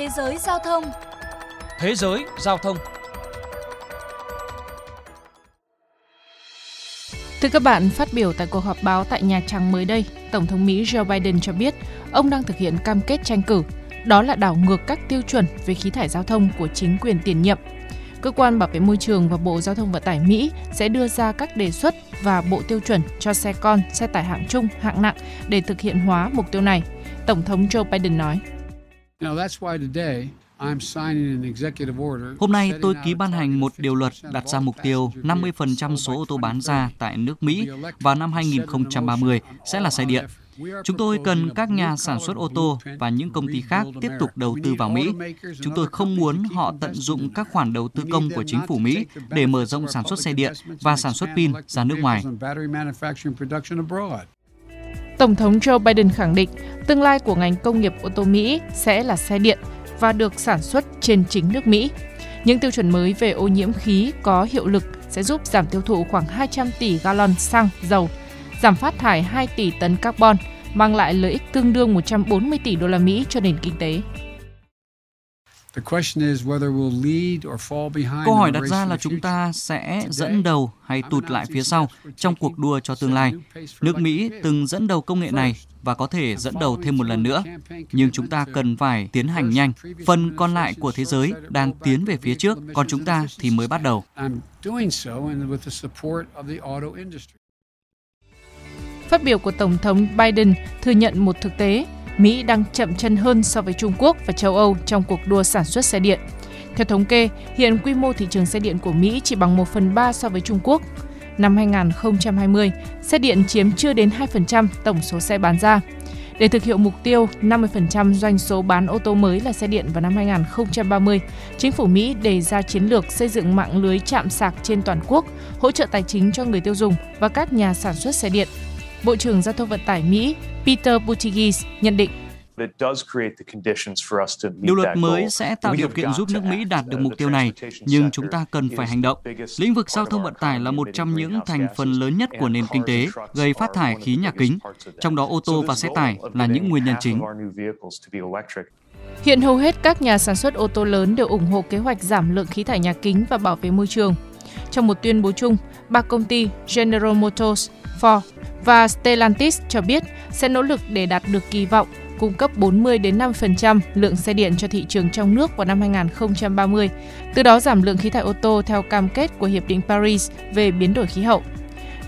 Thế giới giao thông Thế giới giao thông Thưa các bạn, phát biểu tại cuộc họp báo tại Nhà Trắng mới đây, Tổng thống Mỹ Joe Biden cho biết ông đang thực hiện cam kết tranh cử, đó là đảo ngược các tiêu chuẩn về khí thải giao thông của chính quyền tiền nhiệm. Cơ quan Bảo vệ môi trường và Bộ Giao thông Vận tải Mỹ sẽ đưa ra các đề xuất và bộ tiêu chuẩn cho xe con, xe tải hạng trung, hạng nặng để thực hiện hóa mục tiêu này. Tổng thống Joe Biden nói. Hôm nay tôi ký ban hành một điều luật đặt ra mục tiêu 50% số ô tô bán ra tại nước Mỹ vào năm 2030 sẽ là xe điện. Chúng tôi cần các nhà sản xuất ô tô và những công ty khác tiếp tục đầu tư vào Mỹ. Chúng tôi không muốn họ tận dụng các khoản đầu tư công của chính phủ Mỹ để mở rộng sản xuất xe điện và sản xuất pin ra nước ngoài. Tổng thống Joe Biden khẳng định tương lai của ngành công nghiệp ô tô Mỹ sẽ là xe điện và được sản xuất trên chính nước Mỹ. Những tiêu chuẩn mới về ô nhiễm khí có hiệu lực sẽ giúp giảm tiêu thụ khoảng 200 tỷ gallon xăng, dầu, giảm phát thải 2 tỷ tấn carbon, mang lại lợi ích tương đương 140 tỷ đô la Mỹ cho nền kinh tế. Câu hỏi đặt ra là chúng ta sẽ dẫn đầu hay tụt lại phía sau trong cuộc đua cho tương lai. Nước Mỹ từng dẫn đầu công nghệ này và có thể dẫn đầu thêm một lần nữa, nhưng chúng ta cần phải tiến hành nhanh. Phần còn lại của thế giới đang tiến về phía trước, còn chúng ta thì mới bắt đầu. Phát biểu của Tổng thống Biden thừa nhận một thực tế Mỹ đang chậm chân hơn so với Trung Quốc và châu Âu trong cuộc đua sản xuất xe điện. Theo thống kê, hiện quy mô thị trường xe điện của Mỹ chỉ bằng 1 phần 3 so với Trung Quốc. Năm 2020, xe điện chiếm chưa đến 2% tổng số xe bán ra. Để thực hiện mục tiêu 50% doanh số bán ô tô mới là xe điện vào năm 2030, chính phủ Mỹ đề ra chiến lược xây dựng mạng lưới chạm sạc trên toàn quốc, hỗ trợ tài chính cho người tiêu dùng và các nhà sản xuất xe điện. Bộ trưởng Giao thông Vận tải Mỹ Peter Buttigieg nhận định Điều luật mới sẽ tạo điều kiện giúp nước Mỹ đạt được mục tiêu này, nhưng chúng ta cần phải hành động. Lĩnh vực giao thông vận tải là một trong những thành phần lớn nhất của nền kinh tế, gây phát thải khí nhà kính, trong đó ô tô và xe tải là những nguyên nhân chính. Hiện hầu hết các nhà sản xuất ô tô lớn đều ủng hộ kế hoạch giảm lượng khí thải nhà kính và bảo vệ môi trường. Trong một tuyên bố chung, ba công ty General Motors, Ford và Stellantis cho biết sẽ nỗ lực để đạt được kỳ vọng cung cấp 40 đến 5% lượng xe điện cho thị trường trong nước vào năm 2030, từ đó giảm lượng khí thải ô tô theo cam kết của Hiệp định Paris về biến đổi khí hậu.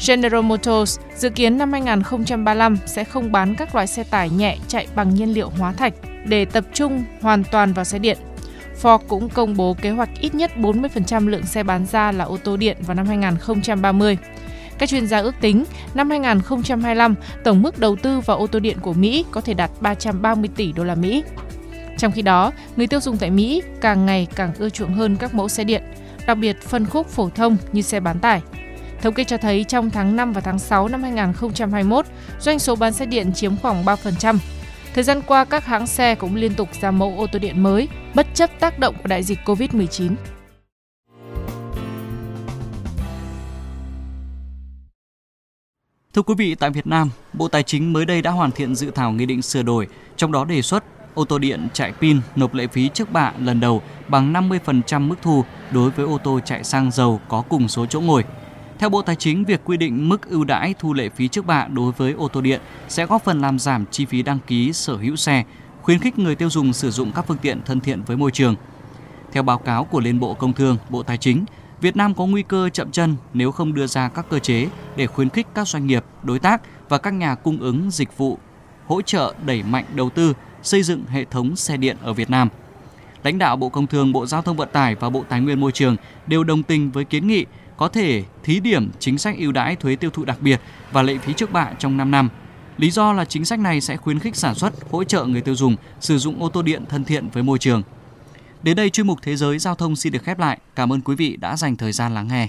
General Motors dự kiến năm 2035 sẽ không bán các loại xe tải nhẹ chạy bằng nhiên liệu hóa thạch để tập trung hoàn toàn vào xe điện. Ford cũng công bố kế hoạch ít nhất 40% lượng xe bán ra là ô tô điện vào năm 2030. Các chuyên gia ước tính năm 2025, tổng mức đầu tư vào ô tô điện của Mỹ có thể đạt 330 tỷ đô la Mỹ. Trong khi đó, người tiêu dùng tại Mỹ càng ngày càng ưa chuộng hơn các mẫu xe điện, đặc biệt phân khúc phổ thông như xe bán tải. Thống kê cho thấy trong tháng 5 và tháng 6 năm 2021, doanh số bán xe điện chiếm khoảng 3%. Thời gian qua, các hãng xe cũng liên tục ra mẫu ô tô điện mới, bất chấp tác động của đại dịch COVID-19. Thưa quý vị, tại Việt Nam, Bộ Tài chính mới đây đã hoàn thiện dự thảo nghị định sửa đổi, trong đó đề xuất ô tô điện chạy pin nộp lệ phí trước bạ lần đầu bằng 50% mức thu đối với ô tô chạy xăng dầu có cùng số chỗ ngồi. Theo Bộ Tài chính, việc quy định mức ưu đãi thu lệ phí trước bạ đối với ô tô điện sẽ góp phần làm giảm chi phí đăng ký sở hữu xe, khuyến khích người tiêu dùng sử dụng các phương tiện thân thiện với môi trường. Theo báo cáo của Liên Bộ Công Thương, Bộ Tài chính, Việt Nam có nguy cơ chậm chân nếu không đưa ra các cơ chế để khuyến khích các doanh nghiệp, đối tác và các nhà cung ứng dịch vụ hỗ trợ đẩy mạnh đầu tư xây dựng hệ thống xe điện ở Việt Nam. Lãnh đạo Bộ Công Thương, Bộ Giao thông Vận tải và Bộ Tài nguyên Môi trường đều đồng tình với kiến nghị có thể thí điểm chính sách ưu đãi thuế tiêu thụ đặc biệt và lệ phí trước bạ trong 5 năm. Lý do là chính sách này sẽ khuyến khích sản xuất, hỗ trợ người tiêu dùng sử dụng ô tô điện thân thiện với môi trường. Đến đây chuyên mục Thế giới Giao thông xin được khép lại. Cảm ơn quý vị đã dành thời gian lắng nghe.